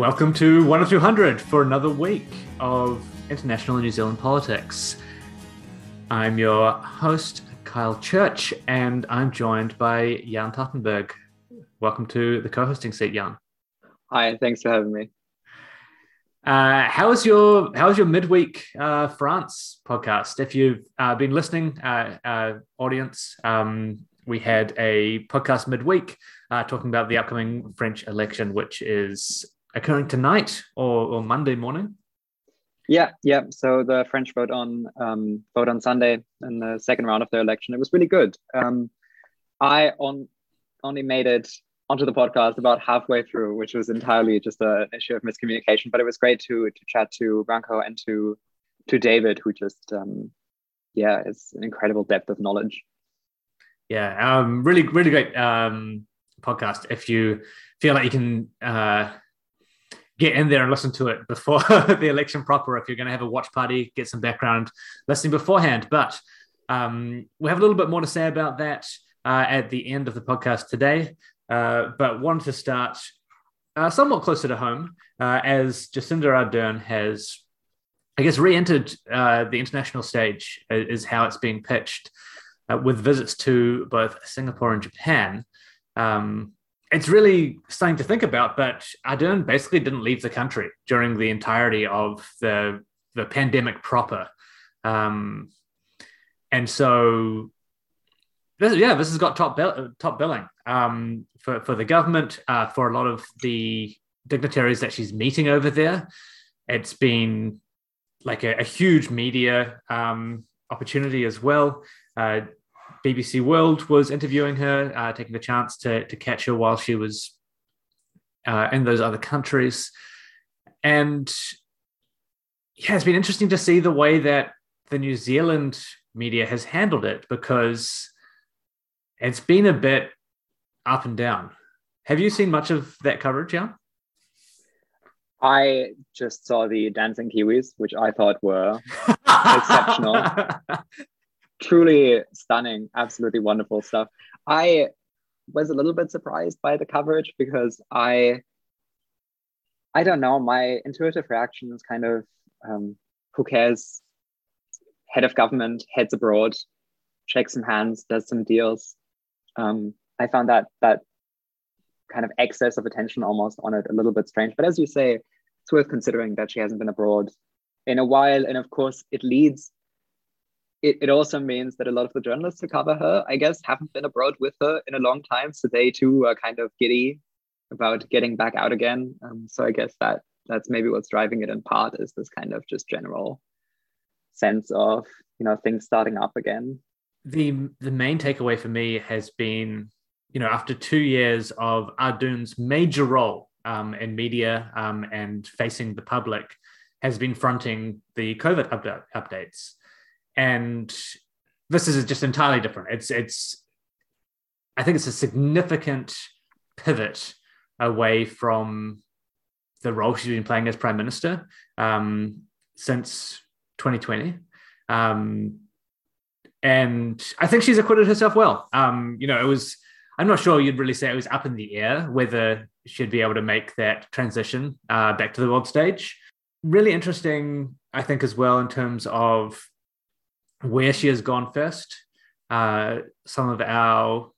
Welcome to 1 or 200 for another week of international New Zealand politics. I'm your host, Kyle Church, and I'm joined by Jan Tattenberg. Welcome to the co hosting seat, Jan. Hi, thanks for having me. Uh, how was your How was your midweek uh, France podcast? If you've uh, been listening, uh, uh, audience, um, we had a podcast midweek uh, talking about the upcoming French election, which is occurring tonight or, or Monday morning. Yeah, yeah. So the French vote on um, vote on Sunday in the second round of the election. It was really good. Um, I on only made it onto the podcast about halfway through, which was entirely just a, an issue of miscommunication. But it was great to to chat to Branko and to to David, who just um, yeah, is an incredible depth of knowledge. Yeah, um, really, really great um, podcast. If you feel like you can uh, get in there and listen to it before the election proper. If you're going to have a watch party, get some background listening beforehand. But um, we have a little bit more to say about that uh, at the end of the podcast today. Uh, but wanted to start uh, somewhat closer to home uh, as Jacinda Ardern has, I guess, re-entered uh, the international stage is how it's being pitched uh, with visits to both Singapore and Japan. Um, it's really something to think about. But Ardern basically didn't leave the country during the entirety of the the pandemic proper, um, and so this, yeah, this has got top bill, top billing um, for for the government uh, for a lot of the dignitaries that she's meeting over there. It's been like a, a huge media um, opportunity as well. Uh, BBC World was interviewing her, uh, taking the chance to, to catch her while she was uh, in those other countries. And yeah, it's been interesting to see the way that the New Zealand media has handled it because it's been a bit up and down. Have you seen much of that coverage, yeah? I just saw the Dancing Kiwis, which I thought were exceptional. Truly stunning, absolutely wonderful stuff. I was a little bit surprised by the coverage because I I don't know, my intuitive reaction is kind of um, who cares? Head of government heads abroad, shakes some hands, does some deals. Um, I found that that kind of excess of attention almost on it a little bit strange. But as you say, it's worth considering that she hasn't been abroad in a while, and of course, it leads it, it also means that a lot of the journalists who cover her, I guess, haven't been abroad with her in a long time. So they too are kind of giddy about getting back out again. Um, so I guess that that's maybe what's driving it in part is this kind of just general sense of you know things starting up again. The the main takeaway for me has been, you know, after two years of Ardern's major role um, in media um, and facing the public, has been fronting the COVID update, updates and this is just entirely different. It's it's I think it's a significant pivot away from the role she's been playing as prime minister um, since 2020. Um, and I think she's acquitted herself well. Um, you know, it was, I'm not sure you'd really say it was up in the air whether she'd be able to make that transition uh, back to the world stage. Really interesting, I think, as well, in terms of where she has gone first. Uh, some of our,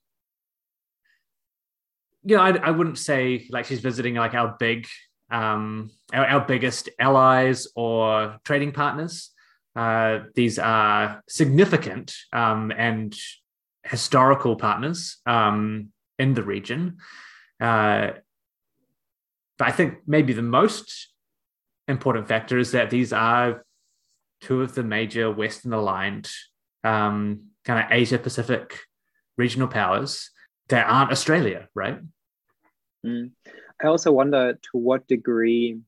you know, I, I wouldn't say like she's visiting like our big, um, our, our biggest allies or trading partners. Uh, these are significant um, and historical partners um, in the region. Uh, but I think maybe the most important factor is that these are two of the major Western aligned um, kind of Asia Pacific regional powers that aren't Australia, right? Mm. I also wonder to what degree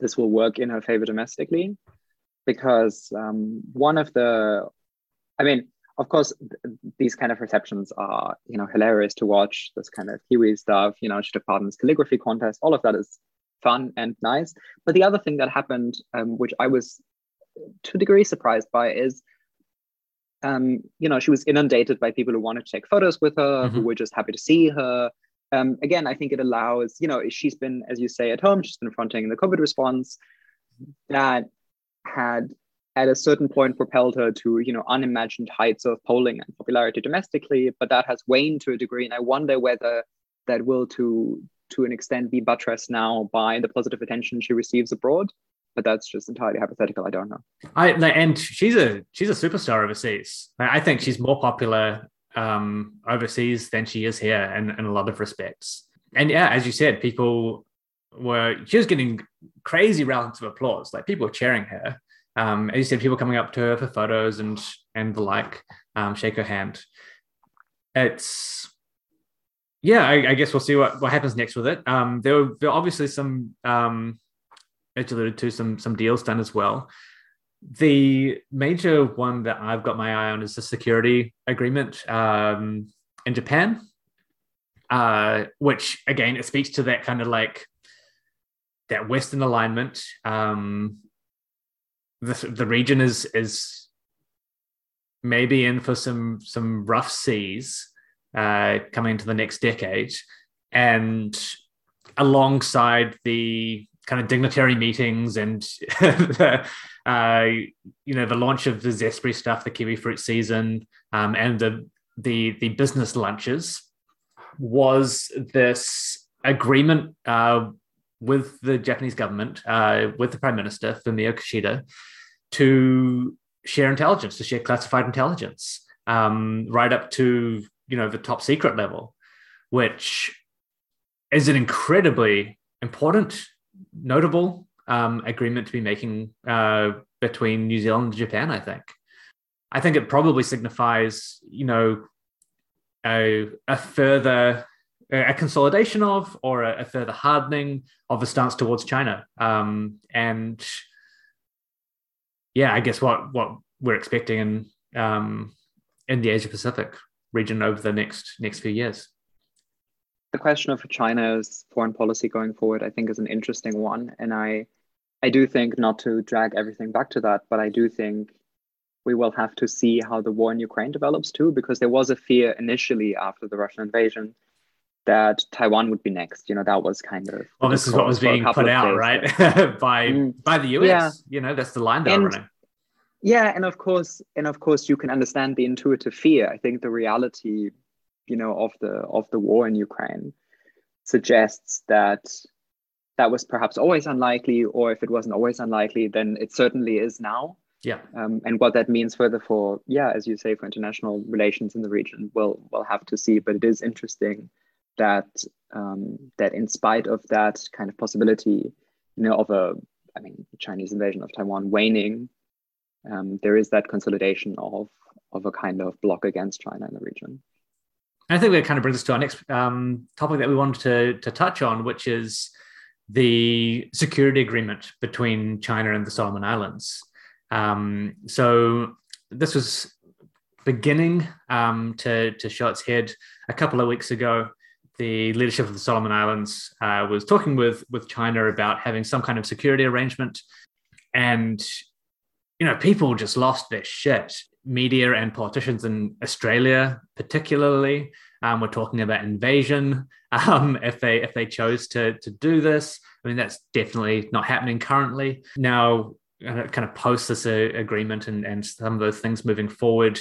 this will work in her favor domestically, because um, one of the, I mean, of course, th- these kind of receptions are, you know, hilarious to watch. This kind of Kiwi stuff, you know, she took part in this calligraphy contest. All of that is fun and nice. But the other thing that happened, um, which I was to a degree surprised by is um, you know, she was inundated by people who wanted to take photos with her, mm-hmm. who were just happy to see her. um, again, I think it allows, you know, she's been, as you say, at home, she's been fronting the COVID response that had at a certain point propelled her to, you know, unimagined heights of polling and popularity domestically, but that has waned to a degree. And I wonder whether that will to to an extent be buttressed now by the positive attention she receives abroad. But that's just entirely hypothetical. I don't know. I and she's a she's a superstar overseas. I think she's more popular um, overseas than she is here in, in a lot of respects. And yeah, as you said, people were she was getting crazy rounds of applause. Like people were cheering her. Um, as you said, people coming up to her for photos and and the like, um, shake her hand. It's yeah, I, I, guess we'll see what, what happens next with it. Um, there were, obviously some, um, as alluded to, some some deals done as well. The major one that I've got my eye on is the security agreement um, in Japan, uh, which again it speaks to that kind of like that Western alignment. Um, the the region is is maybe in for some some rough seas uh, coming into the next decade, and alongside the kind of dignitary meetings and the, uh, you know the launch of the Zespri stuff, the kiwi fruit season, um, and the the the business lunches. Was this agreement uh, with the Japanese government, uh, with the Prime Minister Fumio Kishida, to share intelligence, to share classified intelligence, um, right up to you know the top secret level, which is an incredibly important, notable um, agreement to be making uh, between New Zealand and Japan. I think. I think it probably signifies, you know, a, a further a consolidation of or a, a, further hardening of the stance towards China. Um, and yeah, I guess what what we're expecting in um, in the Asia Pacific region over the next next few years. The question of China's foreign policy going forward, I think, is an interesting one, and I I do think not to drag everything back to that, but I do think we will have to see how the war in Ukraine develops too, because there was a fear initially after the Russian invasion that Taiwan would be next. You know, that was kind of well, this is what was being put out, right, by mm. by the US. Yeah. You know, that's the line they're running yeah and of course and of course you can understand the intuitive fear i think the reality you know of the of the war in ukraine suggests that that was perhaps always unlikely or if it wasn't always unlikely then it certainly is now. Yeah. Um, and what that means further for yeah as you say for international relations in the region we'll we'll have to see. But it is interesting that um, that in spite of that kind of possibility you know of a i mean chinese invasion of taiwan waning um, there is that consolidation of of a kind of block against China in the region. I think that kind of brings us to our next um, topic that we wanted to, to touch on, which is the security agreement between China and the Solomon Islands. Um, so this was beginning um, to, to show its head a couple of weeks ago. The leadership of the Solomon Islands uh, was talking with, with China about having some kind of security arrangement. And you know, people just lost their shit. Media and politicians in Australia, particularly, um, were talking about invasion. Um, if they if they chose to to do this, I mean, that's definitely not happening currently. Now, kind of post this uh, agreement and and some of those things moving forward,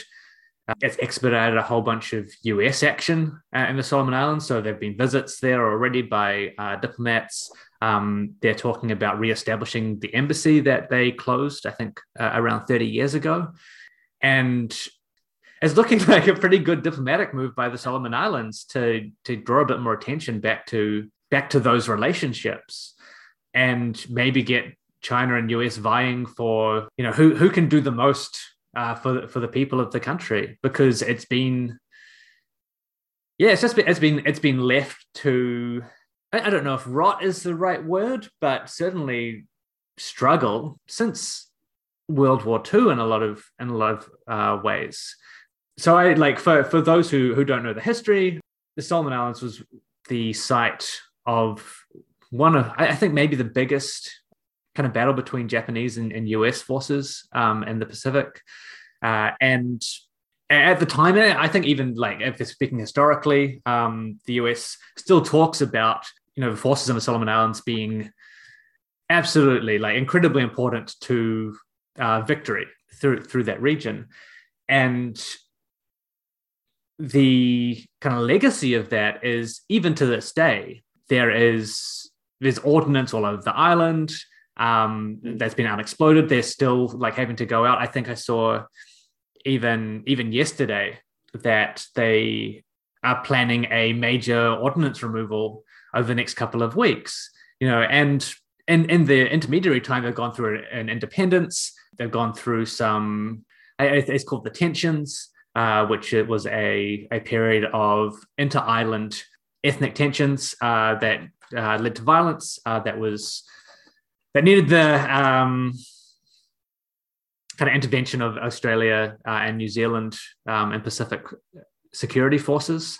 uh, it's expedited a whole bunch of US action uh, in the Solomon Islands. So there have been visits there already by uh, diplomats. Um, they're talking about re-establishing the embassy that they closed, I think, uh, around 30 years ago. And it's looking like a pretty good diplomatic move by the Solomon Islands to to draw a bit more attention back to back to those relationships and maybe get China and US vying for you know who who can do the most uh, for for the people of the country because it's been yeah it's just been, it's been it's been left to I, don't know if rot is the right word, but certainly struggle since World War II in a lot of in a lot of uh, ways. So I like for for those who who don't know the history, the Solomon Islands was the site of one of I think maybe the biggest kind of battle between Japanese and, and US forces um, in the Pacific, uh, and at the time, I think even like if it's speaking historically, um, the US still talks about you know the forces in the Solomon Islands being absolutely like incredibly important to uh, victory through through that region, and the kind of legacy of that is even to this day there is there's ordnance all over the island um, that's been unexploded. They're still like having to go out. I think I saw even even yesterday that they are planning a major ordnance removal over the next couple of weeks. You know, and in in the intermediary time, they've gone through an independence. They've gone through some. It's called the tensions, uh, which it was a a period of inter island ethnic tensions uh, that uh, led to violence. Uh, that was that needed the um, kind of intervention of Australia uh, and New Zealand um, and Pacific security forces.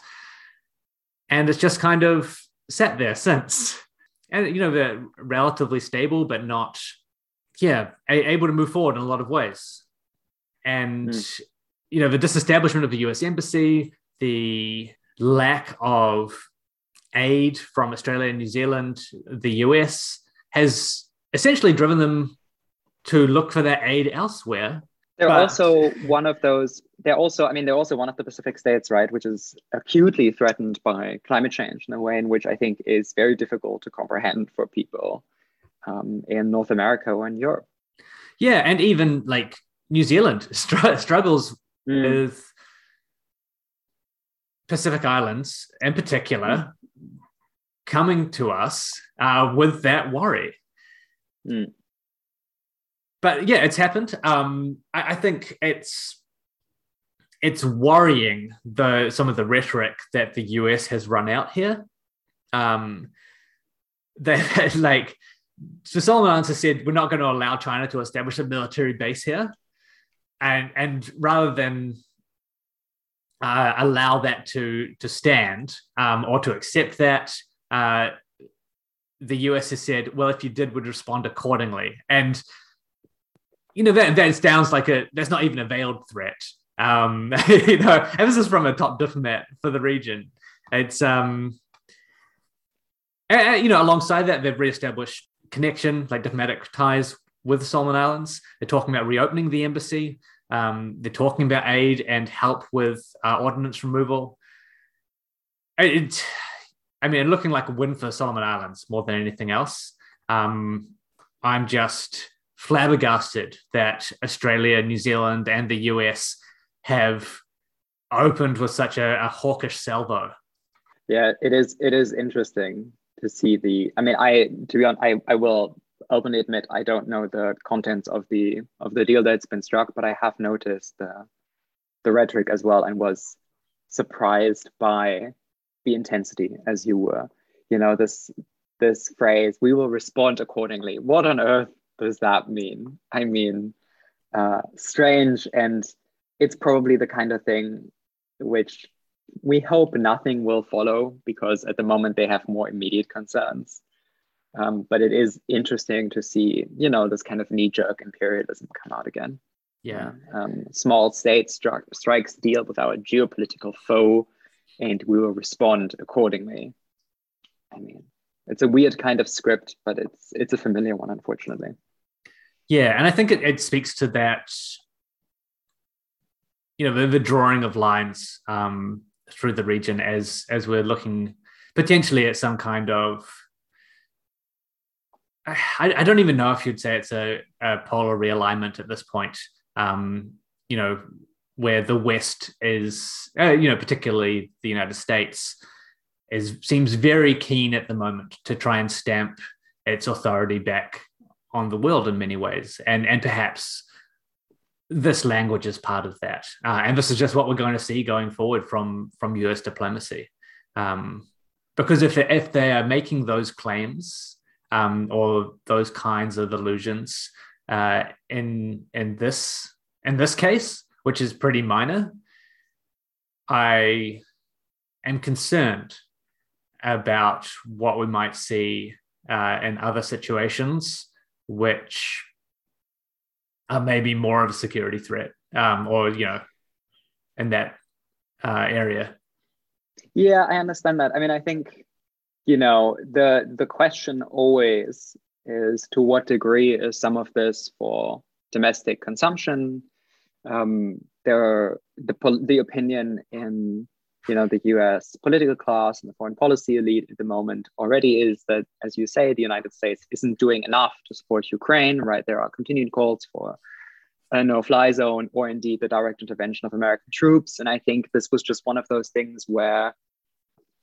And it's just kind of sat there since. And, you know, they're relatively stable, but not, yeah, a- able to move forward in a lot of ways. And, mm. you know, the disestablishment of the US Embassy, the lack of aid from Australia and New Zealand, the US, has essentially driven them to look for their aid elsewhere. They're but... also one of those. They're also, I mean, they're also one of the Pacific states, right, which is acutely threatened by climate change in a way in which I think is very difficult to comprehend for people um, in North America or in Europe. Yeah, and even like New Zealand str- struggles mm. with Pacific Islands in particular mm. coming to us uh, with that worry. Mm but yeah, it's happened. Um, I, I think it's it's worrying the some of the rhetoric that the US has run out here. Um, that like so Solomon has said we're not going to allow China to establish a military base here, and and rather than uh, allow that to to stand um, or to accept that, uh, the US has said, well, if you did, would respond accordingly. And you know that that sounds like a that's not even a veiled threat. Um, you know, and this is from a top diplomat for the region. It's um, and, you know, alongside that, they've reestablished connection, like diplomatic ties with the Solomon Islands. They're talking about reopening the embassy. Um, they're talking about aid and help with uh, ordnance removal. It, I mean, looking like a win for Solomon Islands more than anything else. Um, I'm just flabbergasted that Australia, New Zealand, and the US have opened with such a, a hawkish salvo. Yeah, it is. It is interesting to see the. I mean, I to be honest, I, I will openly admit I don't know the contents of the of the deal that's been struck, but I have noticed the the rhetoric as well and was surprised by the intensity as you were. You know this this phrase, "We will respond accordingly." What on earth does that mean? I mean, uh, strange, and it's probably the kind of thing which we hope nothing will follow because at the moment they have more immediate concerns. Um, but it is interesting to see, you know, this kind of knee-jerk imperialism come out again. Yeah. Um, small state stri- strikes deal with our geopolitical foe, and we will respond accordingly. I mean, it's a weird kind of script, but it's it's a familiar one, unfortunately. Yeah, and I think it, it speaks to that, you know, the, the drawing of lines um, through the region as as we're looking potentially at some kind of. I, I don't even know if you'd say it's a, a polar realignment at this point. Um, you know, where the West is, uh, you know, particularly the United States, is seems very keen at the moment to try and stamp its authority back on the world in many ways, and and perhaps this language is part of that. Uh, and this is just what we're going to see going forward from from US diplomacy, um, because if they, if they are making those claims um, or those kinds of illusions uh, in in this in this case, which is pretty minor, I am concerned about what we might see uh, in other situations which are maybe more of a security threat um, or, you know, in that uh, area. Yeah, I understand that. I mean, I think you know the the question always is to what degree is some of this for domestic consumption? Um, there the the opinion in you know the U.S. political class and the foreign policy elite at the moment already is that, as you say, the United States isn't doing enough to support Ukraine. Right? There are continued calls for a no-fly zone or indeed the direct intervention of American troops. And I think this was just one of those things where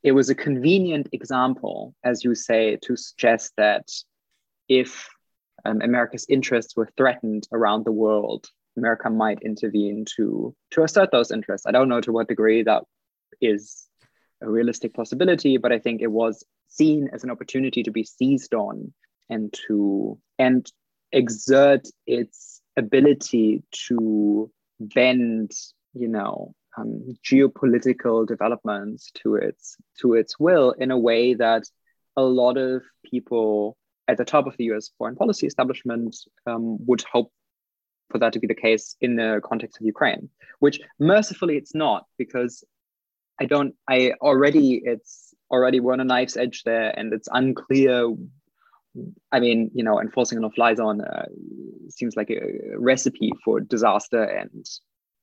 it was a convenient example, as you say, to suggest that if um, America's interests were threatened around the world, America might intervene to to assert those interests. I don't know to what degree that is a realistic possibility, but I think it was seen as an opportunity to be seized on and to and exert its ability to bend, you know, um, geopolitical developments to its to its will in a way that a lot of people at the top of the U.S. foreign policy establishment um, would hope for that to be the case in the context of Ukraine, which mercifully it's not because I don't. I already it's already we're on a knife's edge there, and it's unclear. I mean, you know, enforcing a no-fly zone uh, seems like a recipe for disaster and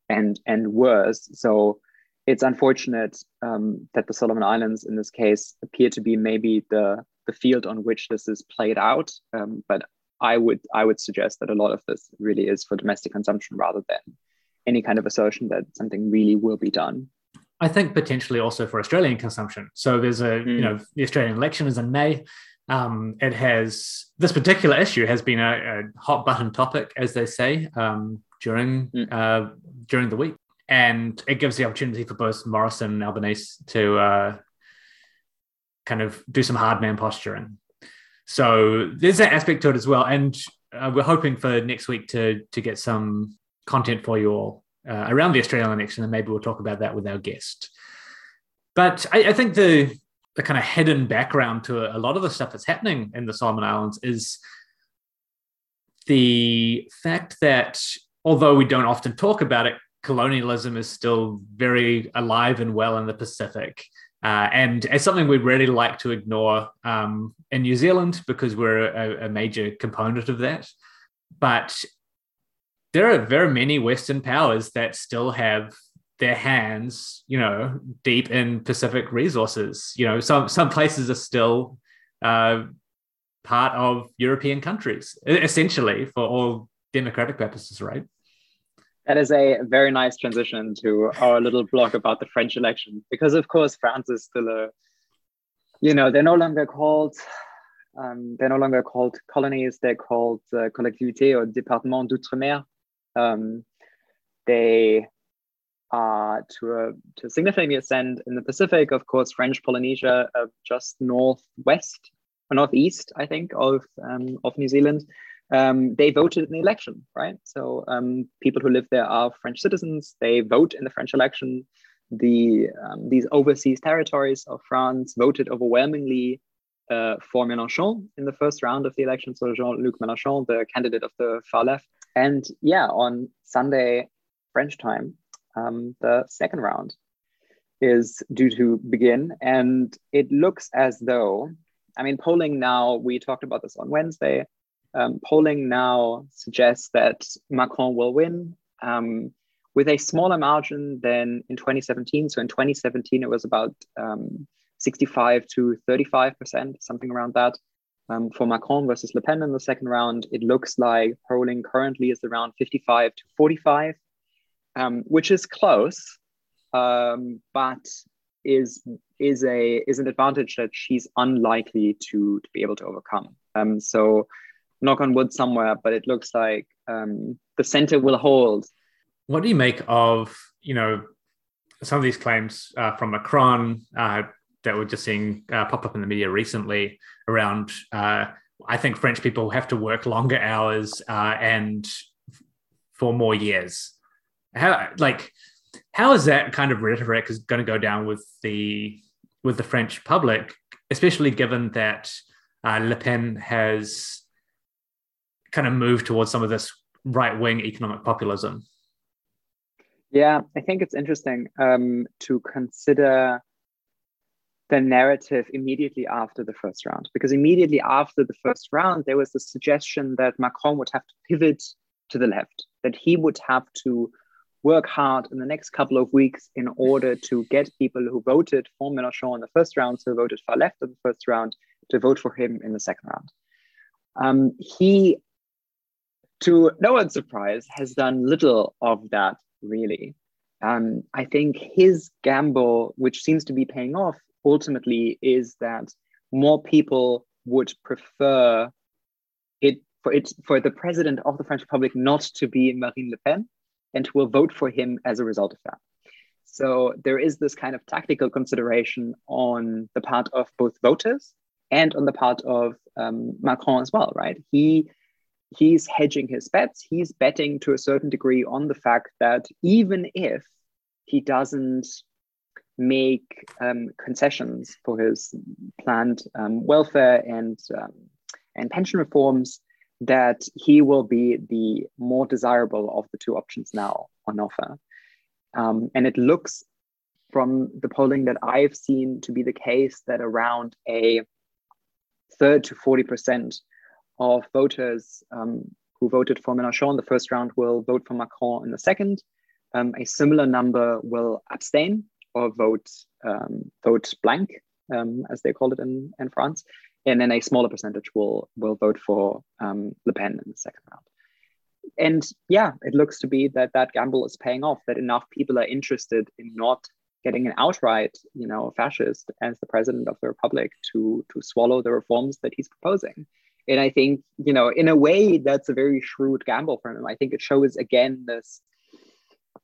and and worse. So it's unfortunate um, that the Solomon Islands, in this case, appear to be maybe the the field on which this is played out. Um, but I would I would suggest that a lot of this really is for domestic consumption rather than any kind of assertion that something really will be done. I think potentially also for Australian consumption. So there's a mm. you hmm. know the Australian election is in May. Um, it has this particular issue has been a, a hot button topic, as they say, um, during mm. uh, during the week, and it gives the opportunity for both Morrison and Albanese to uh, kind of do some hard man posturing. So there's that aspect to it as well, and uh, we're hoping for next week to to get some content for you all uh, around the Australian election, and maybe we'll talk about that with our guest. But I, I think the the kind of hidden background to a lot of the stuff that's happening in the Solomon Islands is the fact that although we don't often talk about it, colonialism is still very alive and well in the Pacific. Uh, and it's something we'd really like to ignore um, in New Zealand because we're a, a, major component of that. But there are very many Western powers that still have their hands, you know, deep in Pacific resources. You know, some some places are still uh, part of European countries, essentially for all democratic purposes, right? That is a very nice transition to our little blog about the French election, because of course France is still a, you know, they're no longer called, um, they're no longer called colonies. They're called uh, collectivités or départements d'outre-mer. Um, they are to a to a significant extent in the Pacific, of course, French Polynesia, uh, just northwest or northeast, I think, of um, of New Zealand um, they voted in the election, right? So um, people who live there are French citizens. They vote in the French election. The um, these overseas territories of France voted overwhelmingly uh, for Mélenchon in the first round of the election. So Jean-Luc Mélenchon, the candidate of the far left. And yeah, on Sunday French time, um, the second round is due to begin, and it looks as though, I mean, polling now. We talked about this on Wednesday um, polling now suggests that Macron will win um, with a smaller margin than in 2017. So in 2017, it was about um, 65 to 35%, something around that. Um, for Macron versus Le Pen in the second round, it looks like polling currently is around 55 to 45, um, which is close, um, but is is a is an advantage that she's unlikely to to be able to overcome. Um, so knock on wood somewhere, but it looks like um, the center will hold. What do you make of you know some of these claims uh, from Macron uh, that we're just seeing uh, pop up in the media recently around? Uh, I think French people have to work longer hours uh, and for more years. How like how is that kind of rhetoric is going to go down with the with the French public, especially given that uh, Le Pen has kind of moved towards some of this right wing economic populism? Yeah, I think it's interesting um, to consider the narrative immediately after the first round, because immediately after the first round, there was the suggestion that Macron would have to pivot to the left, that he would have to work hard in the next couple of weeks in order to get people who voted for Mélenchon in the first round, so voted far left in the first round, to vote for him in the second round. Um, he, to no one's surprise, has done little of that really. Um, I think his gamble, which seems to be paying off, ultimately is that more people would prefer it for it for the president of the French Republic not to be Marine Le Pen and will vote for him as a result of that. So there is this kind of tactical consideration on the part of both voters and on the part of um, Macron as well, right? He he's hedging his bets. He's betting to a certain degree on the fact that even if he doesn't make um, concessions for his planned um, welfare and um, and pension reforms, that he will be the more desirable of the two options now on offer. Um, and it looks from the polling that I've seen to be the case that around a third to 40% of voters um, who voted for Mélenchon in the first round will vote for Macron in the second. Um, a similar number will abstain or vote um, vote blank, um, as they call it in, in France and then a smaller percentage will will vote for um, Le Pen in the second round. And yeah, it looks to be that that gamble is paying off. That enough people are interested in not getting an outright, you know, fascist as the president of the republic to to swallow the reforms that he's proposing. And I think, you know, in a way, that's a very shrewd gamble for him. I think it shows again this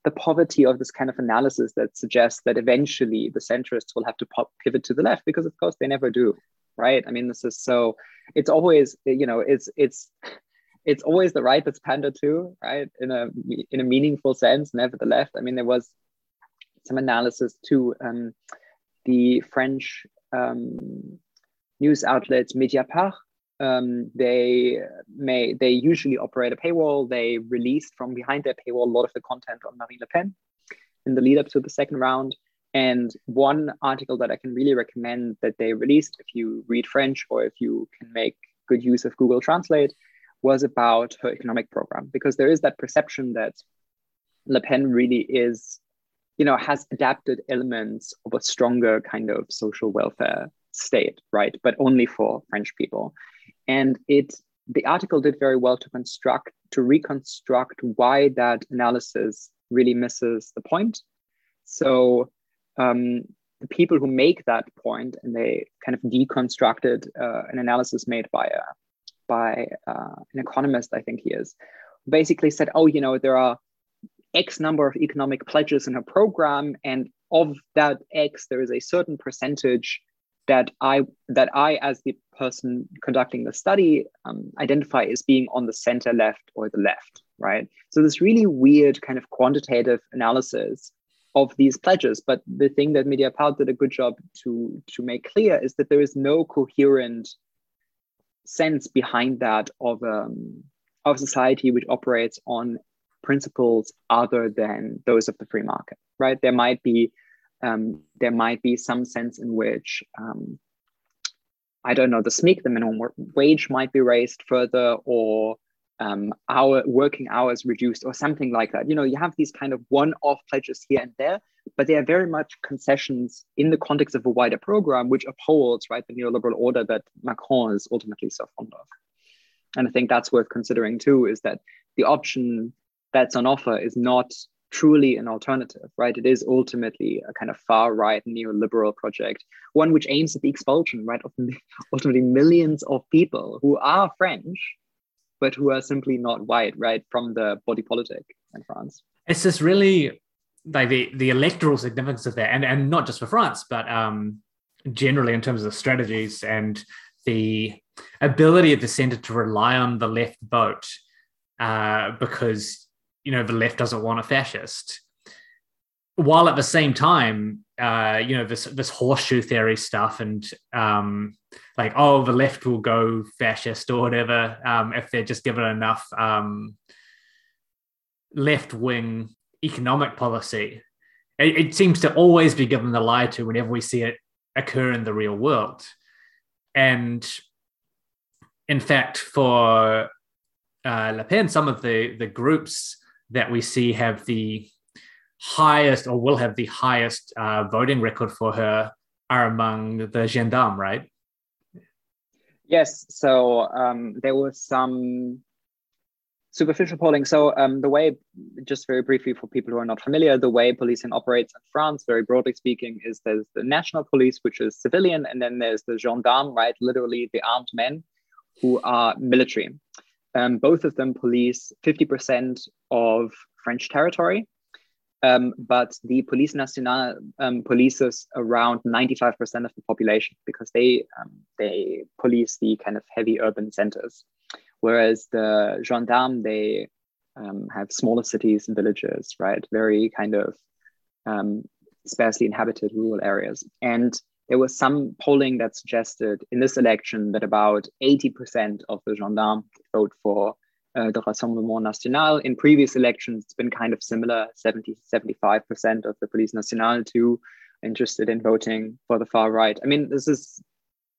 the poverty of this kind of analysis that suggests that eventually the centrists will have to pop, pivot to the left because of course they never do right? I mean this is so it's always you know it's it's it's always the right that's pandered to right? In a in a meaningful sense never the left i mean there was some analysis to um, the french um, news outlet mediapart um, they may they usually operate a paywall they released from behind their paywall a lot of the content on marine le pen in the lead up to the second round and one article that I can really recommend that they released, if you read French or if you can make good use of Google Translate, was about her economic program. Because there is that perception that Le Pen really is, you know, has adapted elements of a stronger kind of social welfare state, right? But only for French people. And it the article did very well to construct, to reconstruct why that analysis really misses the point. So um, the people who make that point and they kind of deconstructed uh, an analysis made by a by uh, an economist, I think he is, basically said, oh, you know, there are X number of economic pledges in a program, and of that X, there is a certain percentage that I that I, as the person conducting the study, um, identify as being on the center left or the left, right? So this really weird kind of quantitative analysis of these pledges. But the thing that Mediapart did a good job to, to make clear is that there is no coherent sense behind that of, um, of society which operates on principles other than those of the free market, right? There might be um, there might be some sense in which um, I don't know the SMIC, the minimum wage, might be raised further, or um, our working hours reduced or something like that. You know, you have these kind of one-off pledges here and there, but they are very much concessions in the context of a wider program, which upholds right the neoliberal order that Macron is ultimately so fond of. And I think that's worth considering too, is that the option that's on offer is not truly an alternative, right? It is ultimately a kind of far right neoliberal project, one which aims at the expulsion, right, of ultimately millions of people who are French but who are simply not white, right, from the body politic in France. It's just really like the, the electoral significance of that, and, and not just for France, but um, generally in terms of strategies and the ability of the centre to rely on the left vote uh, because you know the left doesn't want a fascist while at the same time, uh, you know, this this horseshoe theory stuff and um, like, oh, the left will go fascist or whatever um, if they're just given enough um, left wing economic policy, it, it, seems to always be given the lie to whenever we see it occur in the real world. And in fact, for uh, Le Pen, some of the, the groups that we see have the highest or will have the highest uh, voting record for her are among the gendarmes, right? Yes. So um, there was some superficial polling. So um, the way, just very briefly for people who are not familiar, the way policing operates in France, very broadly speaking, is there's the national police, which is civilian, and then there's the gendarme, right? Literally the armed men who are military. Um, both of them police 50% of French territory, um, but the Police Nationale um, polices around 95% of the population because they um, they police the kind of heavy urban centers, whereas the gendarmes they um, have smaller cities and villages, right? Very kind of um, sparsely inhabited rural areas, and there was some polling that suggested in this election that about 80% of the gendarmes vote for uh, the Rassemblement National. In previous elections, it's been kind of similar 70 75% of the Police Nationale too interested in voting for the far right. I mean, this is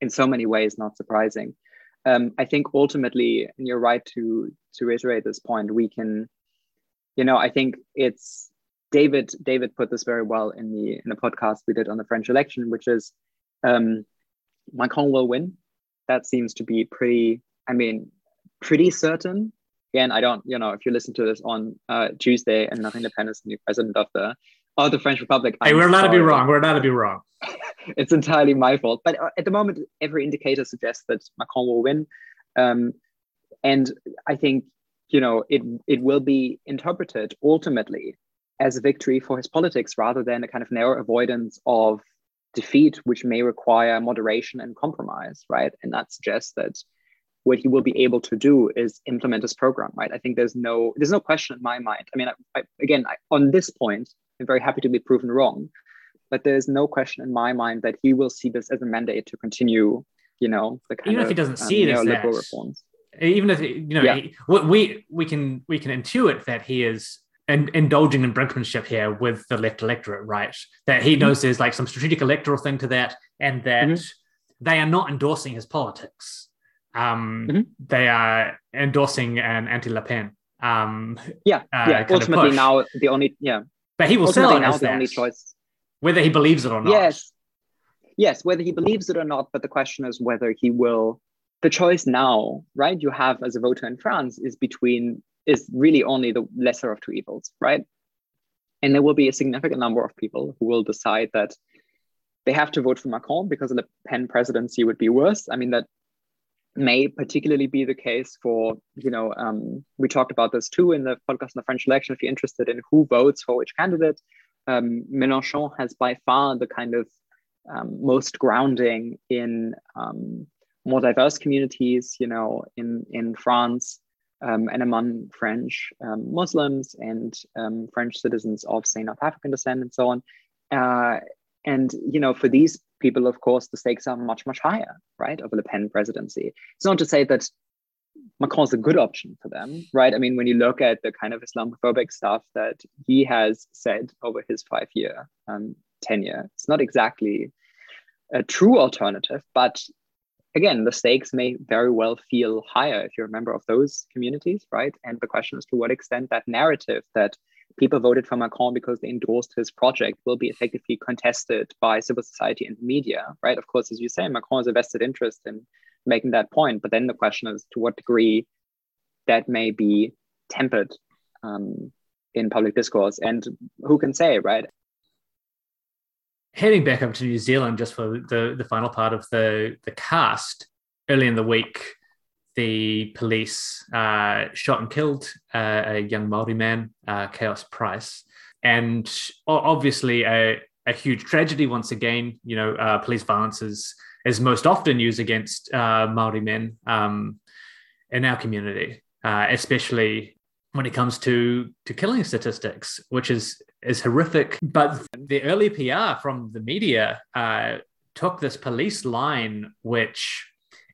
in so many ways not surprising. Um, I think ultimately, and you're right to to reiterate this point, we can, you know, I think it's David David put this very well in the in the podcast we did on the French election, which is um, Macron will win. That seems to be pretty. I mean, pretty certain. Again, I don't. You know, if you listen to this on uh, Tuesday and Le Pen is the new president of the of the French Republic. Hey, we're allowed to be wrong. We're allowed to be wrong. it's entirely my fault. But uh, at the moment, every indicator suggests that Macron will win. Um, and I think you know it it will be interpreted ultimately as a victory for his politics rather than a kind of narrow avoidance of defeat, which may require moderation and compromise, right? And that suggests that what he will be able to do is implement his program, right? I think there's no there's no question in my mind. I mean, I, I, again, I, on this point, I'm very happy to be proven wrong, but there's no question in my mind that he will see this as a mandate to continue, you know, the kind even of, if he doesn't um, see it as liberal reforms. Even if you know, yeah. we we can we can intuit that he is in, indulging in brinkmanship here with the left electorate, right? That he knows mm-hmm. there's like some strategic electoral thing to that, and that mm-hmm. they are not endorsing his politics. Um, mm-hmm. They are endorsing an anti-Le Pen. Um, yeah, uh, yeah. Ultimately, now the only yeah. But he will Ultimately sell it now as the that, only choice, whether he believes it or not. Yes, yes, whether he believes it or not. But the question is whether he will. The choice now, right? You have as a voter in France is between is really only the lesser of two evils, right? And there will be a significant number of people who will decide that they have to vote for Macron because the Pen presidency would be worse. I mean, that may particularly be the case for, you know, um, we talked about this too in the podcast on the French election. If you're interested in who votes for which candidate, um, Mélenchon has by far the kind of um, most grounding in um, more diverse communities, you know, in, in France um, and among French um, Muslims and um, French citizens of, say, North African descent and so on. Uh, and you know, for these people, of course, the stakes are much, much higher, right, of a Le Pen presidency. It's not to say that Macron's a good option for them, right? I mean, when you look at the kind of Islamophobic stuff that he has said over his five-year um, tenure, it's not exactly a true alternative, but again, the stakes may very well feel higher if you're a member of those communities, right? And the question is to what extent that narrative that people voted for Macron because they endorsed his project will be effectively contested by civil society and media, right? Of course, as you say, Macron has a vested interest in making that point. But then the question is to what degree that may be tempered um, in public discourse. And who can say, right? Heading back up to New Zealand just for the, the final part of the, the cast, early in the week, the police uh, shot and killed uh, a young Maori man, uh, Kaos Price, and obviously a, a huge tragedy once again. You know, uh, police violence is, is most often used against uh, Maori men um, in our community, uh, especially when it comes to to killing statistics, which is is horrific. But the early PR from the media uh, took this police line, which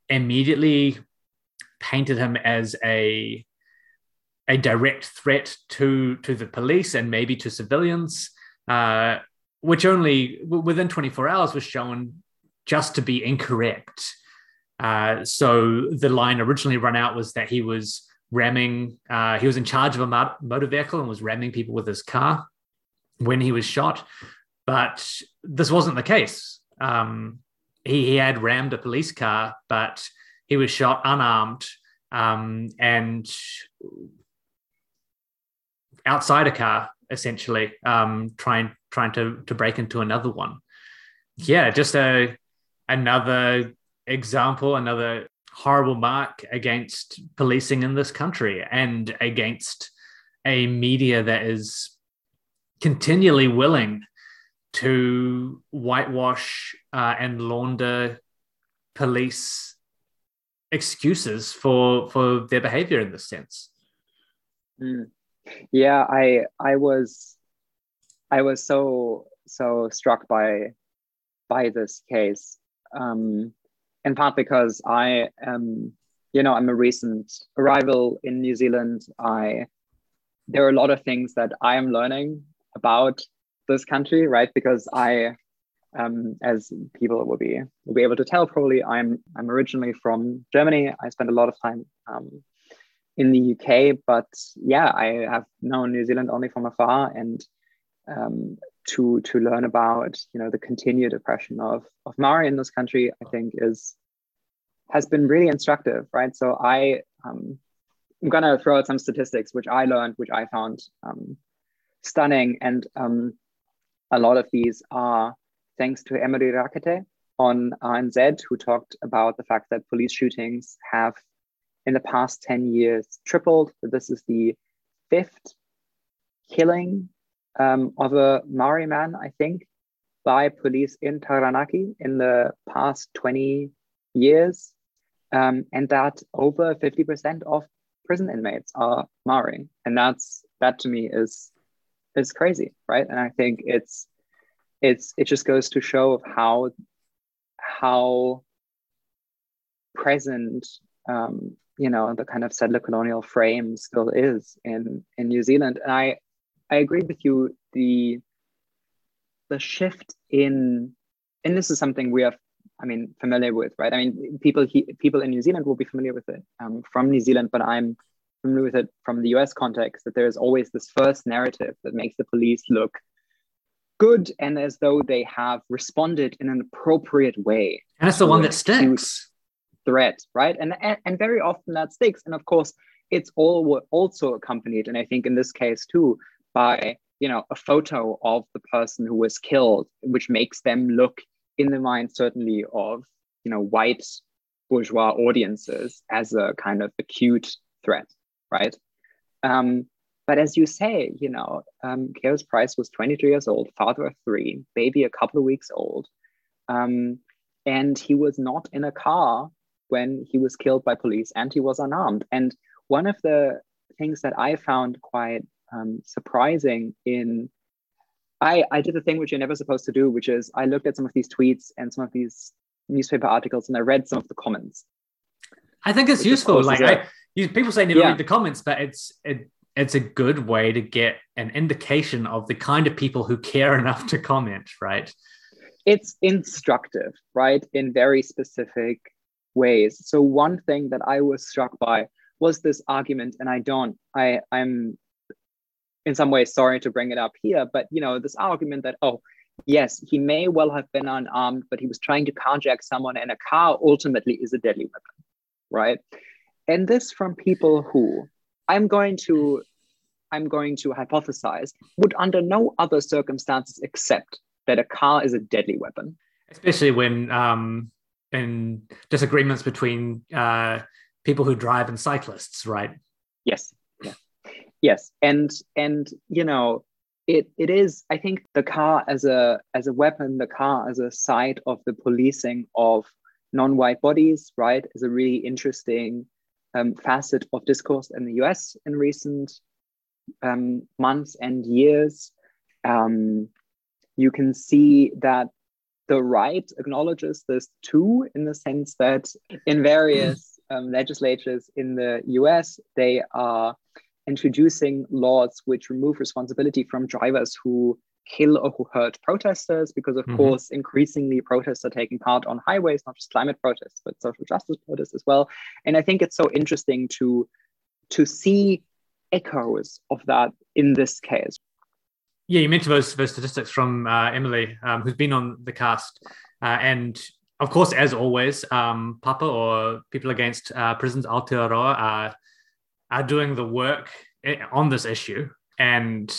immediately painted him as a a direct threat to to the police and maybe to civilians, uh, which only within 24 hours was shown just to be incorrect. Uh, so the line originally run out was that he was ramming. Uh, he was in charge of a motor vehicle and was ramming people with his car when he was shot, but this wasn't the case. Um, he, he had rammed a police car, but he was shot unarmed um, and outside a car, essentially, um, trying trying to to break into another one. Yeah, just a another example, another horrible mark against policing in this country and against a media that is continually willing to whitewash uh, and launder police excuses for for their behavior in this sense. Mm. Yeah, I I was I was so so struck by by this case, um, in part because I am you know I'm a recent arrival in New Zealand. I there are a lot of things that I am learning about this country, right? Because I, um, as people will be will be able to tell, probably I'm I'm originally from Germany. I spent a lot of time um, in the UK, but yeah, I have known New Zealand only from afar, and um, to to learn about you know the continued oppression of of Maori in this country, I think is has been really instructive, right? So I um, I'm gonna throw out some statistics which I learned, which I found um, stunning. And um, a lot of these are thanks to Emily Rakete on RNZ, who talked about the fact that police shootings have, in the past 10 years, tripled. This is the fifth killing um, of a Maori man, I think, by police in Taranaki in the past 20 years. Um, and that over 50% of prison inmates are Maori. And that's that to me is is crazy, right? And I think it's it's it just goes to show of how how present um, you know the kind of settler colonial frame still is in in New Zealand. And I I agree with you. The the shift in and this is something we are I mean familiar with, right? I mean people he, people in New Zealand will be familiar with it um, from New Zealand, but I'm familiar with it from the US context that there's always this first narrative that makes the police look good and as though they have responded in an appropriate way. And it's the one that sticks. Threat, right? And, and and very often that sticks. And of course, it's all also accompanied, and I think in this case too, by you know a photo of the person who was killed, which makes them look in the mind certainly of you know white bourgeois audiences as a kind of acute threat right? Um, but as you say, you know, um, Kaos Price was 22 years old, father of three, baby a couple of weeks old. Um, and he was not in a car when he was killed by police and he was unarmed. And one of the things that I found quite um, surprising in I, I did the thing which you're never supposed to do, which is I looked at some of these tweets and some of these newspaper articles and I read some of the comments. I think it's useful. Like I, you, people say never yeah. read the comments, but it's it, it's a good way to get an indication of the kind of people who care enough to comment, right? It's instructive, right, in very specific ways. So one thing that I was struck by was this argument, and I don't, I I'm in some ways sorry to bring it up here, but you know, this argument that oh, yes, he may well have been unarmed, but he was trying to carjack someone, and a car ultimately is a deadly weapon, right? and this from people who i'm going to i'm going to hypothesize would under no other circumstances accept that a car is a deadly weapon especially when um in disagreements between uh people who drive and cyclists right yes. Yes and and you know it it is i think the car as a as a weapon the car as a site of the policing of non-white bodies right is a really interesting um, facet of discourse in the US in recent um, months and years. Um, you can see that the right acknowledges this too, in the sense that in various um, legislatures in the US, they are introducing laws which remove responsibility from drivers who kill or who hurt protesters, because of mm-hmm. course, increasingly protests are taking part on highways, not just climate protests, but social justice protests as well. And I think it's so interesting to to see echoes of that in this case. Yeah, you mentioned those, those statistics from uh, Emily, um, who's been on the cast, uh, and of course, as always, um, Papa or People Against uh, Prisons Aotearoa are, are doing the work eh, on this issue and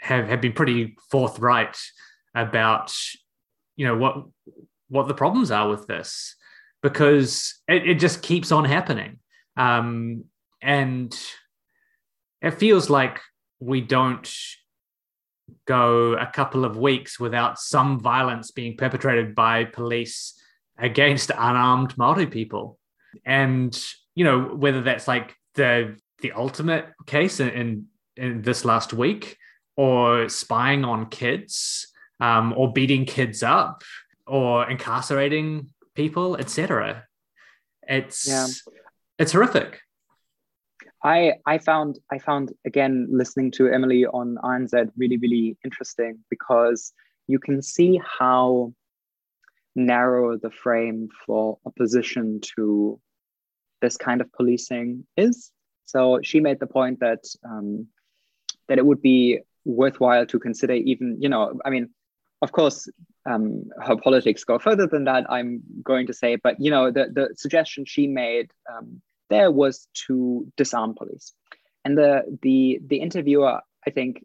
have, have been pretty forthright about, you know, what what the problems are with this because it, it just keeps on happening. Um, and it feels like we don't go a couple of weeks without some violence being perpetrated by police against unarmed Maori people, and you know whether that's like the the ultimate case in in, in this last week, or spying on kids, um, or beating kids up, or incarcerating people, etc. It's yeah. it's horrific. I I found I found again listening to Emily on RNZ really really interesting because you can see how narrow the frame for opposition to this kind of policing is. So she made the point that um, that it would be worthwhile to consider even you know I mean of course um, her politics go further than that I'm going to say but you know the the suggestion she made um, there was to disarm police. And the the the interviewer, I think,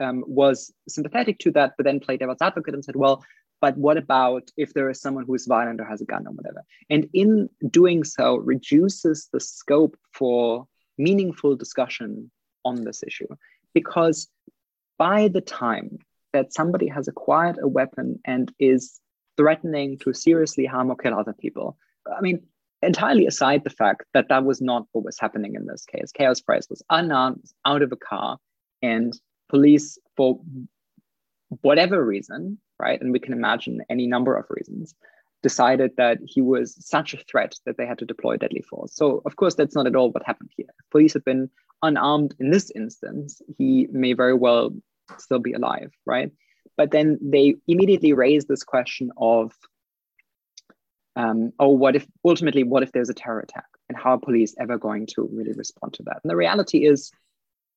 um, was sympathetic to that, but then played devil's advocate and said, well, but what about if there is someone who is violent or has a gun or whatever? And in doing so, reduces the scope for meaningful discussion on this issue. Because by the time that somebody has acquired a weapon and is threatening to seriously harm or kill other people, I mean, entirely aside the fact that that was not what was happening in this case. Kaos Price was unarmed, out of a car, and police, for whatever reason, right, and we can imagine any number of reasons, decided that he was such a threat that they had to deploy deadly force. So, of course, that's not at all what happened here. Police had been unarmed in this instance, he may very well still be alive, right? But then they immediately raised this question of um, oh, what if ultimately, what if there's a terror attack? And how are police ever going to really respond to that? And the reality is,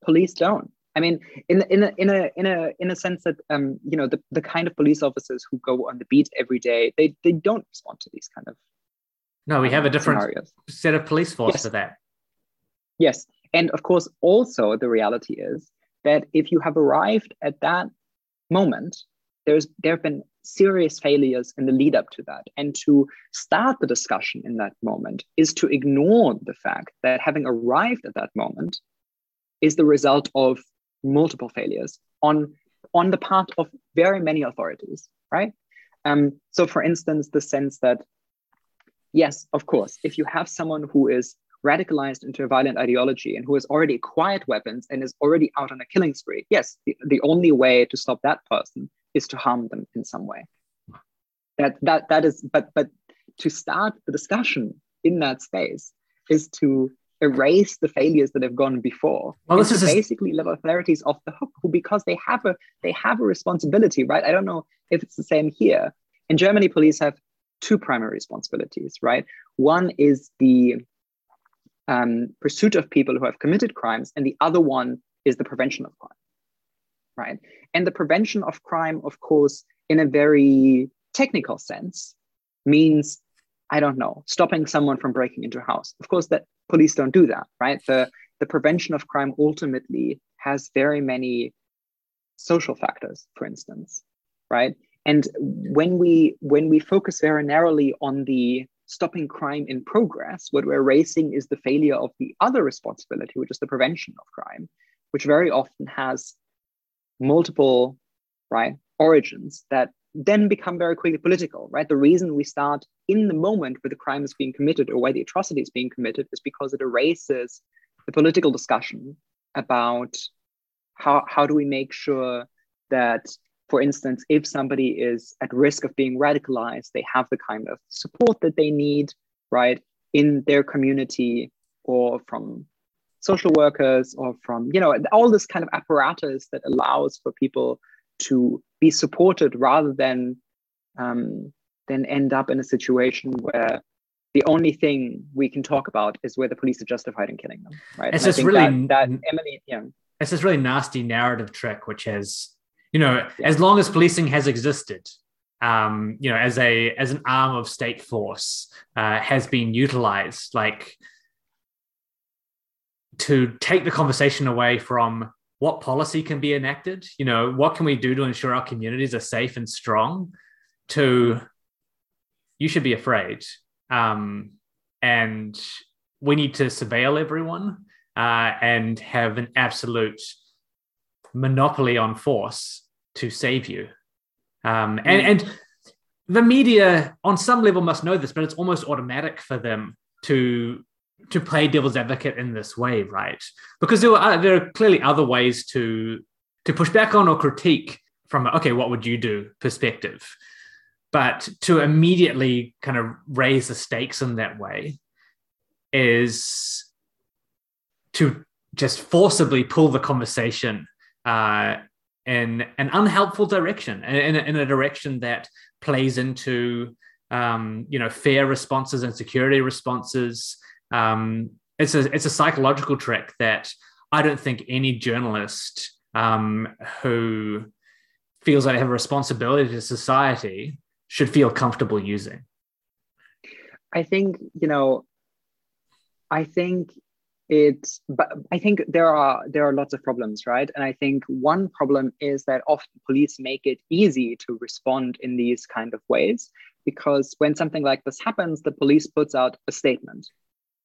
police don't. I mean, in in a in a in a in a sense that um, you know the, the kind of police officers who go on the beat every day, they they don't respond to these kind of. No, we have a different scenarios. set of police force yes. for that. Yes, and of course, also the reality is that if you have arrived at that moment, there's there have been serious failures in the lead up to that. And to start the discussion in that moment is to ignore the fact that having arrived at that moment is the result of multiple failures on, on the part of very many authorities, right? Um, so, for instance, the sense that, yes, of course, if you have someone who is radicalized into a violent ideology and who has already acquired weapons and is already out on a killing spree, yes, the, the only way to stop that person is to harm them in some way. That that that is, but but to start the discussion in that space is to erase the failures that have gone before. Well, this is basically let authorities off the hook, who because they have a they have a responsibility, right? I don't know if it's the same here. In Germany, police have two primary responsibilities, right? One is the um, pursuit of people who have committed crimes, and the other one is the prevention of crime right? And the prevention of crime, of course, in a very technical sense, means I don't know, stopping someone from breaking into a house. Of course, that police don't do that, right? The the prevention of crime ultimately has very many social factors, for instance, right? And when we when we focus very narrowly on the stopping crime in progress, what we're erasing is the failure of the other responsibility, which is the prevention of crime, which very often has multiple right origins that then become very quickly political right the reason we start in the moment where the crime is being committed or where the atrocity is being committed is because it erases the political discussion about how, how do we make sure that for instance if somebody is at risk of being radicalized they have the kind of support that they need right in their community or from social workers or from you know all this kind of apparatus that allows for people to be supported rather than um, then end up in a situation where the only thing we can talk about is where the police are justified in killing them right it's just really that, that Emily, yeah. it's this really nasty narrative trick which has you know yeah. as long as policing has existed um, you know as a as an arm of state force uh, has been utilized like to take the conversation away from what policy can be enacted you know what can we do to ensure our communities are safe and strong to you should be afraid um, and we need to surveil everyone uh, and have an absolute monopoly on force to save you um, and, and the media on some level must know this but it's almost automatic for them to to play devil's advocate in this way, right? Because there are there are clearly other ways to to push back on or critique from a, okay, what would you do perspective. But to immediately kind of raise the stakes in that way is to just forcibly pull the conversation uh, in an unhelpful direction, in, in a direction that plays into um, you know fair responses and security responses, um, it's a it's a psychological trick that I don't think any journalist um, who feels they have a responsibility to society should feel comfortable using. I think you know. I think it's but i think there are there are lots of problems right and i think one problem is that often police make it easy to respond in these kind of ways because when something like this happens the police puts out a statement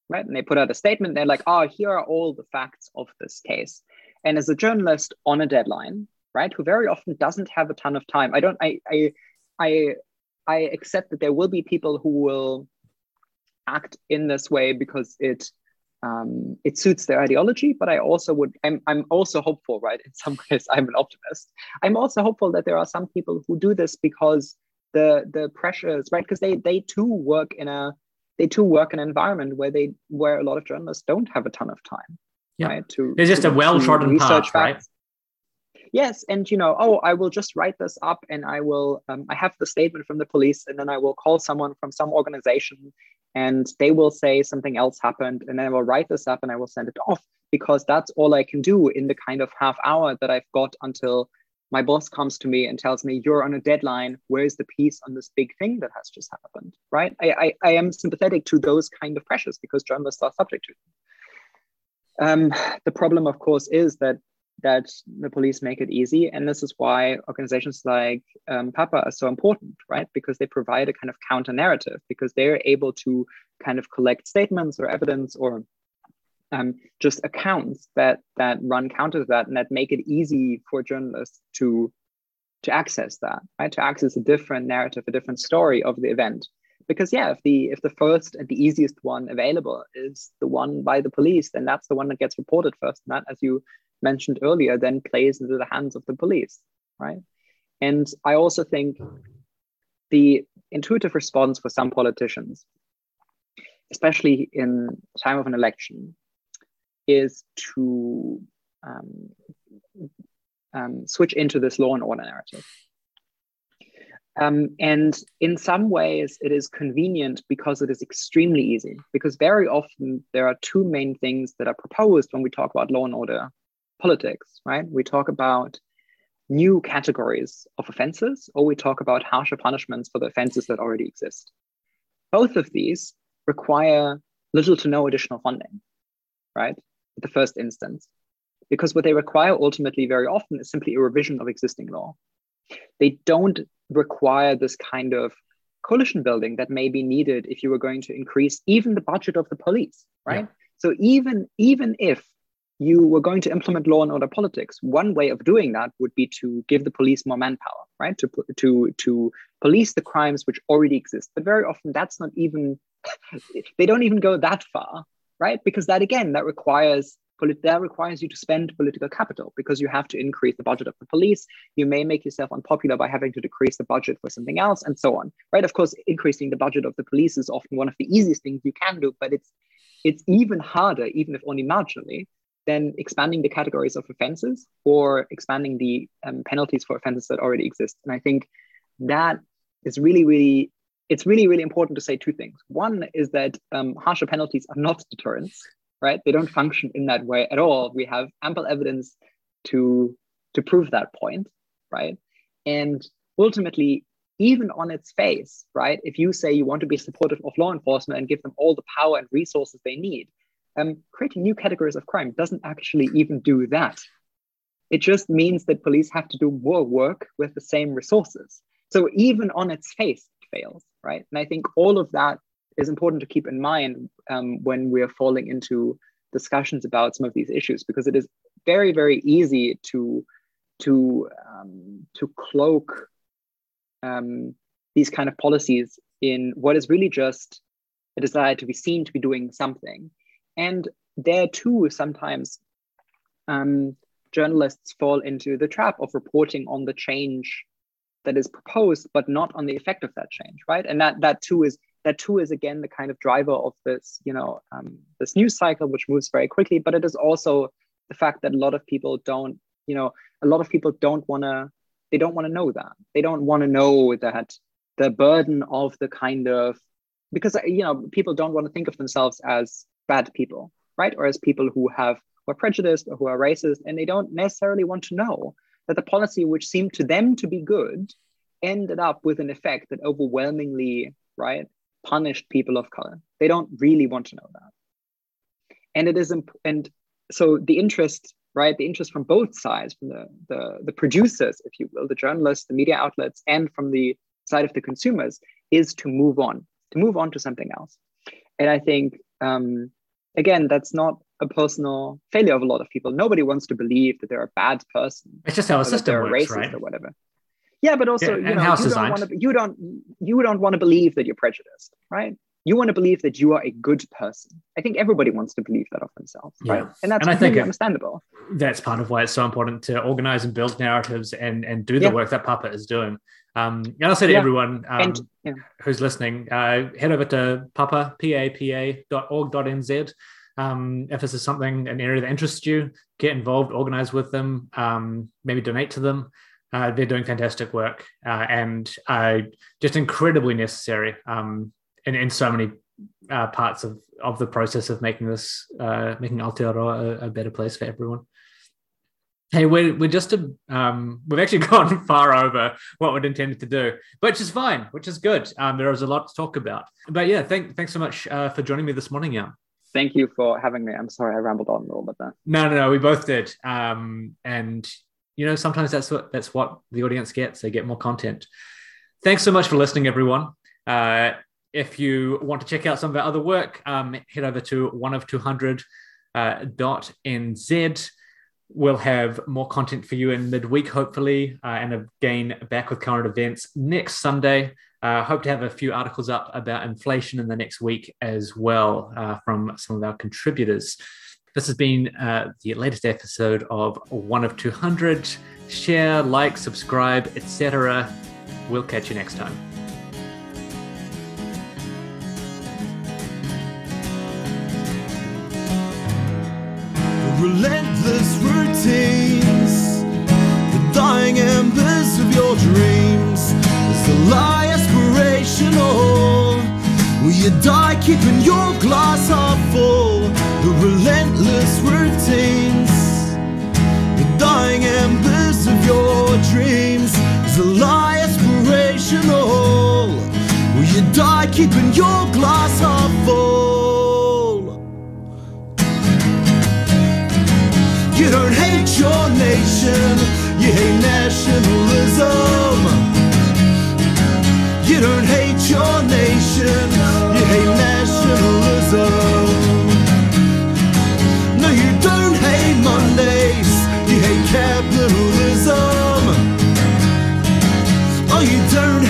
right? And they put out a statement. They're like, oh, here are all the facts of this case. And as a journalist on a deadline, right, who very often doesn't have a ton of time, I don't, I, I, I, I accept that there will be people who will act in this way because it um, it suits their ideology. But I also would, I'm, I'm also hopeful, right? In some ways, I'm an optimist. I'm also hopeful that there are some people who do this because the the pressures, right? Because they they too work in a they too work in an environment where they where a lot of journalists don't have a ton of time. Yeah. Right, to, it's just to, a well-trodden path, right? Yes, and you know, oh, I will just write this up, and I will. Um, I have the statement from the police, and then I will call someone from some organization, and they will say something else happened, and then I will write this up, and I will send it off because that's all I can do in the kind of half hour that I've got until my boss comes to me and tells me you're on a deadline. Where's the piece on this big thing that has just happened? Right? I, I, I am sympathetic to those kind of pressures because journalists are subject to them. Um, the problem of course is that that the police make it easy. And this is why organizations like um, papa are so important right? Because they provide a kind of counter narrative because they're able to kind of collect statements or evidence or um, just accounts that that run counter to that and that make it easy for journalists to to access that right? To access a different narrative a different story of the event. Because yeah if the if the first and the easiest one available is the one by the police then that's the one that gets reported first and that as you mentioned earlier then plays into the hands of the police right and i also think the intuitive response for some politicians especially in time of an election is to um, um, switch into this law and order narrative. Um, and in some ways, it is convenient because it is extremely easy. Because very often there are two main things that are proposed when we talk about law and order politics, right? We talk about new categories of offenses, or we talk about harsher punishments for the offenses that already exist. Both of these require little to no additional funding, right? At the first instance, because what they require ultimately very often is simply a revision of existing law. They don't require this kind of coalition building that may be needed if you were going to increase even the budget of the police, right? Yeah. So even even if you were going to implement law and order politics, one way of doing that would be to give the police more manpower, right? To to to police the crimes which already exist. But very often that's not even they don't even go that far right? Because that again, that requires that requires you to spend political capital because you have to increase the budget of the police. You may make yourself unpopular by having to decrease the budget for something else, and so on. Right? Of course, increasing the budget of the police is often one of the easiest things you can do, but it's it's even harder, even if only marginally, than expanding the categories of offenses or expanding the um, penalties for offenses that already exist. And I think that is really, really, it's really, really important to say two things. One is that um, harsher penalties are not deterrents, right? They don't function in that way at all. We have ample evidence to to prove that point, right? And ultimately, even on its face, right? If you say you want to be supportive of law enforcement and give them all the power and resources they need, um, creating new categories of crime doesn't actually even do that. It just means that police have to do more work with the same resources. So even on its face, it fails, right? And I think all of that is important to keep in mind um, when we're falling into discussions about some of these issues, because it is very, very easy to to um, to cloak um, these kind of policies in what is really just a desire to be seen to be doing something. And there too, sometimes um, journalists fall into the trap of reporting on the change that is proposed, but not on the effect of that change, right? And that that too is that too is again the kind of driver of this, you know, um, this news cycle, which moves very quickly. But it is also the fact that a lot of people don't, you know, a lot of people don't want to they don't want to know that they don't want to know that the burden of the kind of because you know people don't want to think of themselves as bad people right or as people who have who are prejudiced or who are racist and they don't necessarily want to know that the policy which seemed to them to be good ended up with an effect that overwhelmingly right punished people of color they don't really want to know that and it is imp- and so the interest right? The interest from both sides, from the, the, the producers, if you will, the journalists, the media outlets, and from the side of the consumers, is to move on, to move on to something else. And I think, um, again, that's not a personal failure of a lot of people. Nobody wants to believe that they're a bad person. It's just how a system works, racist right? or whatever. Yeah, but also, yeah, you know, you don't, want to, you don't you don't want to believe that you're prejudiced, right? you want to believe that you are a good person. I think everybody wants to believe that of themselves, yeah. right? And that's and I think understandable. That's part of why it's so important to organize and build narratives and and do the yeah. work that Papa is doing. Um, and I'll say to yeah. everyone um, and, yeah. who's listening, uh, head over to papa, papa.org.nz. Um, if this is something, an area that interests you, get involved, organize with them, um, maybe donate to them. Uh, they're doing fantastic work uh, and uh, just incredibly necessary. Um, in, in so many uh, parts of, of the process of making this uh, making Aotearoa a, a, better place for everyone. Hey, we're, we're just a, um, we've actually gone far over what we'd intended to do, which is fine, which is good. Um, there was a lot to talk about, but yeah, thank, thanks so much uh, for joining me this morning, Jan. Thank you for having me. I'm sorry I rambled on a little bit there. No, no, no, we both did. Um, and you know, sometimes that's what that's what the audience gets. They get more content. Thanks so much for listening, everyone. Uh, if you want to check out some of our other work, um, head over to one of 200 uh, .nz. We'll have more content for you in midweek, hopefully, uh, and again back with current events next Sunday. Uh, hope to have a few articles up about inflation in the next week as well uh, from some of our contributors. This has been uh, the latest episode of One of 200. Share, like, subscribe, etc. We'll catch you next time. realities, the dying embers of your dreams, is the lie aspirational? Will you die keeping your glass half full? The relentless routines, the dying embers of your dreams, is the lie aspirational? Will you die keeping your glass half your nation. You hate nationalism. You don't hate your nation. You hate nationalism. No, you don't hate Mondays. You hate capitalism. Oh, you don't